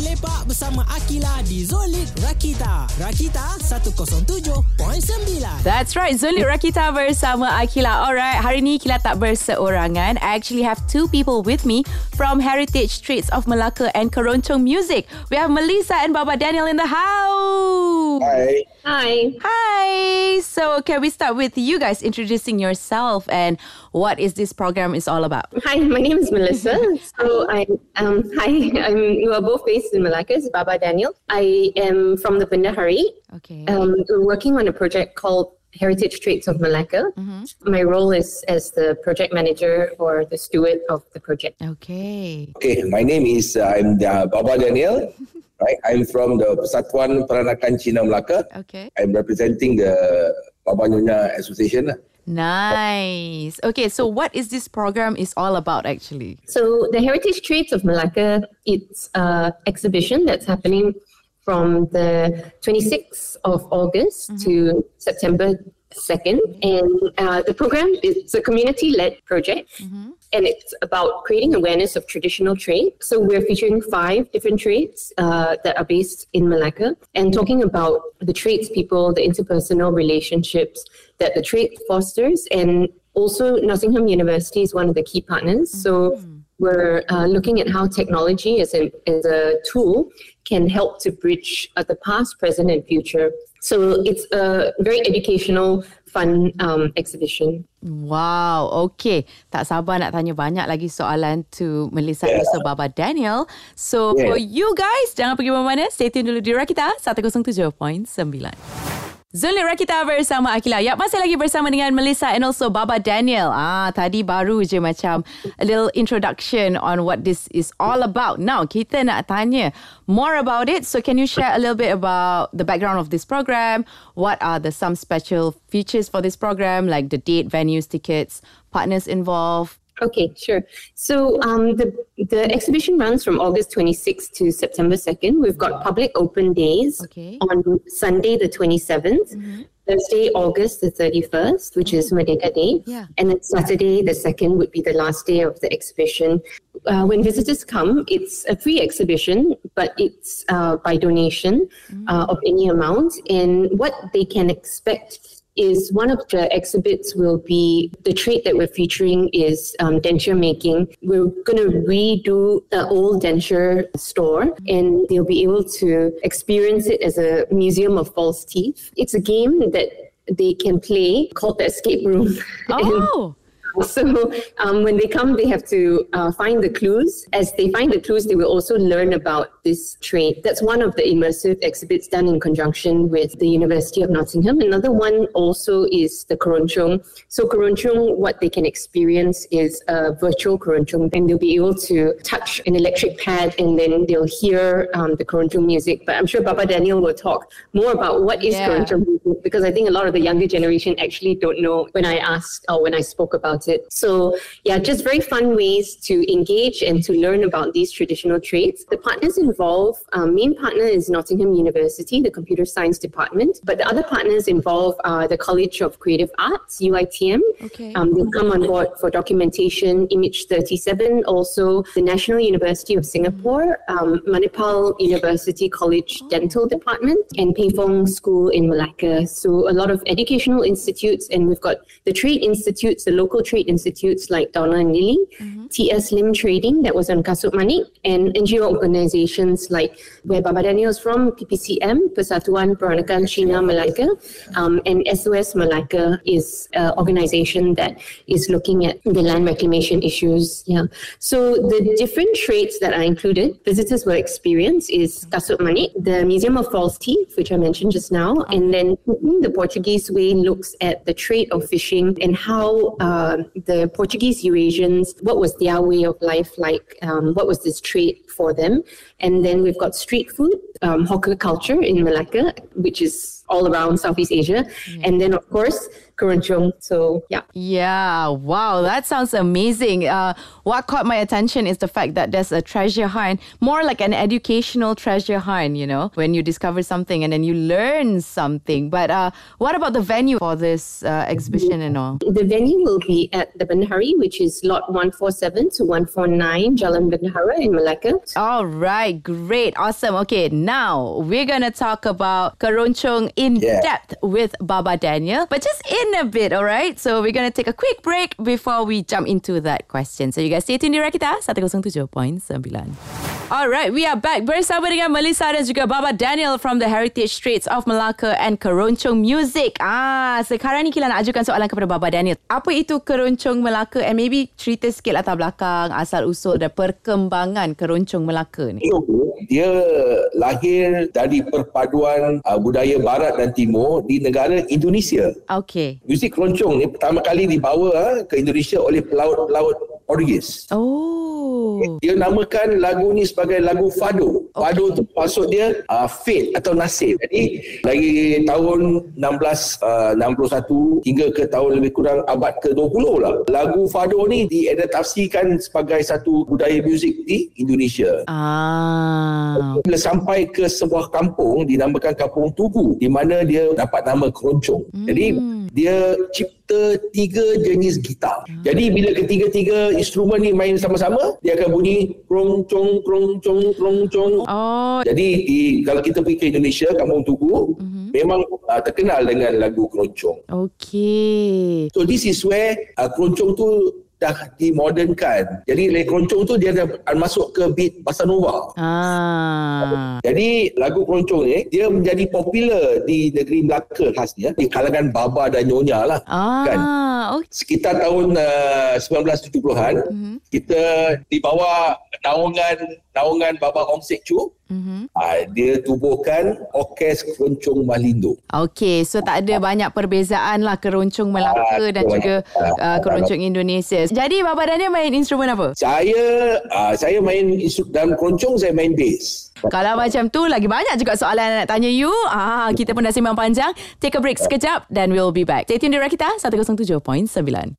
lepak bersama Akila di ZonLIT Rakita. Rakita 107.9. That's right, ZonLIT Rakita bersama Akila. Alright, hari ni Akila tak berseorangan. I actually have two people with me from Heritage Streets of Malacca and Keroncong Music. We have Melissa and Baba Daniel in the house. Hi. Hi. Hi. So, can we start with you guys introducing yourself and what is this program is all about? Hi, my name is Melissa. So I um hi, I'm you are both based in Malacca, it's Baba Daniel. I am from the Bendahari. Okay. Um we're working on a project called Heritage Trades of Malacca. My role is as the project manager or the steward of the project. Okay. Okay, my name is uh, I'm uh, Baba Daniel. Right, I'm from the Persatuan Peranakan Cina Melaka. Okay. I'm representing the Baba Nyonya Association. Nice. Okay, so what is this program is all about actually? So the Heritage Trades of Malacca, it's an exhibition that's happening from the 26th of August mm-hmm. to September 2nd. And uh, the program is a community-led project. And it's about creating awareness of traditional trade. So we're featuring five different trades uh, that are based in Malacca and talking about the trades people, the interpersonal relationships that the trade fosters. And also, Nottingham University is one of the key partners. So we're uh, looking at how technology as a, as a tool can help to bridge uh, the past, present, and future. So it's a very educational, fun um, exhibition. Wow, okay. Tak sabar nak tanya banyak lagi soalan to Melissa Yeah. and Baba Daniel. So Yeah. for you guys, jangan pergi mana-mana. Stay tune dulu di Rakita 107.9. Zulit Rakita bersama Akila. Yap, masih lagi bersama dengan Melissa and also Baba Daniel. Ah, tadi baru je macam a little introduction on what this is all about. Now, kita nak tanya more about it. So, can you share a little bit about the background of this program? What are the some special features for this program, like the date, venues, tickets, partners involved? Okay, sure. So um, the the exhibition runs from August 26th to September 2nd. We've got public open days Okay. on Sunday the 27th, Thursday August the 31st, which is Merdeka Day, Yeah. and then Saturday the 2nd would be the last day of the exhibition. Uh, when visitors come, it's a free exhibition, but it's uh, by donation uh, of any amount, and what they can expect is one of the exhibits will be the trait that we're featuring is um, denture making. We're going to redo the old denture store and they'll be able to experience it as a museum of false teeth. It's a game that they can play called the escape room. Oh, so um, when they come, they have to uh, find the clues. As they find the clues, they will also learn about this trade. That's one of the immersive exhibits done in conjunction with the University of Nottingham. Another one also is the Keroncong. So Keroncong, what they can experience is a virtual Keroncong, and they'll be able to touch an electric pad, and then they'll hear um, the Keroncong music. But I'm sure Baba Daniel will talk more about what is Yeah. Music because I think a lot of the younger generation actually don't know when I asked or when I spoke about it. So, yeah, just very fun ways to engage and to learn about these traditional trades. The partners involved, um, main partner is Nottingham University, the computer science department, but the other partners involved are the College of Creative Arts, UITM. Okay. Um, they'll come on board for documentation, Image 37, also the National University of Singapore, um, Manipal University College Dental Department, and Pei School in Malacca. So a lot of educational institutes, and we've got the trade institutes, the local trade institutes like Donna and Lily, TS Lim Trading that was on Kasut Manik, and NGO organizations like where Baba Daniel is from, PPCM, Persatuan Peranakan Cina Malacca, um, and SOS Malacca is an organization that is looking at the land reclamation issues. Yeah. So the different trades that are included, visitors will experience is Kasut Manik, the Museum of False Teeth, which I mentioned just now, and then the Portuguese way looks at the trade of fishing and how uh, the Portuguese Eurasians, what was their way of life like, um, what was this trade for them. And then we've got street food, um, hawker culture in Malacca, which is all around Southeast Asia. And then, of course, keroncong. So yeah. Yeah, wow, that sounds amazing. Uh, what caught my attention is the fact that there's a treasure hunt, more like an educational treasure hunt, you know, when you discover something and then you learn something. But uh, what about the venue for this uh, exhibition and all? The venue will be at the Bendahari, which is lot 147 to 149 Jalan Bendahara in Malacca. All right, great, awesome. Okay, now we're gonna talk about Keroncong in Yeah. depth with Baba Daniel, but just in a bit, all right? So we're gonna take a quick break before we jump into that question. So you guys stay tuned di Rakita 107.9. Alright, we are back bersama dengan Melissa dan juga Baba Daniel from the Heritage Streets of Melaka and Keroncong Music. Ah, sekarang ni kita nak ajukan soalan kepada Baba Daniel. Apa itu Keroncong Melaka and maybe cerita sikit latar belakang, asal usul dan perkembangan Keroncong Melaka ni. Dia lahir dari perpaduan uh, budaya barat dan timur di negara Indonesia. Okay. Muzik keroncong ni pertama kali dibawa ah, ke Indonesia oleh pelaut-pelaut Portugis. Oh. Dia namakan lagu ni sebagai lagu fado. Fado tu maksud dia uh, fate atau nasib. Jadi dari tahun 1661 uh, hingga ke tahun lebih kurang abad ke-20 lah. Lagu fado ni diadaptasikan sebagai satu budaya muzik di Indonesia. Ah. Bila sampai ke sebuah kampung dinamakan Kampung Tugu di mana dia dapat nama keroncong. Hmm. Jadi dia cipta tiga jenis gitar. Jadi bila ketiga-tiga instrumen ni main sama-sama, dia akan bunyi keroncong, keroncong, keroncong. Oh. Jadi di, kalau kita pergi ke Indonesia, Kampung Tugu, mm-hmm. memang uh, terkenal dengan lagu keroncong. Okay. So this is where uh, keroncong tu dah dimodernkan. Jadi le keroncong tu dia dah masuk ke beat bossa nova. Ah. Jadi lagu keroncong ni dia menjadi popular di negeri Melaka khasnya di kalangan baba dan nyonya lah. Kan? Ah. Okay. Sekitar tahun uh, 1970-an Mhm. kita di bawah naungan naungan Baba Hong Sek Chu Mhm. uh, dia tubuhkan Orkes Keroncong Malindo. Okey, so tak ada banyak perbezaan lah keroncong Melaka Ah, dan juga banyak. uh, keroncong Indonesia. Jadi Baba Daniel main instrumen apa? Saya uh, saya main instru- dalam keroncong saya main bass. Kalau macam tu lagi banyak juga soalan nak tanya you. Ah, kita pun dah sembang panjang. Take a break sekejap dan we'll be back. Stay tuned di Rakita 107.9.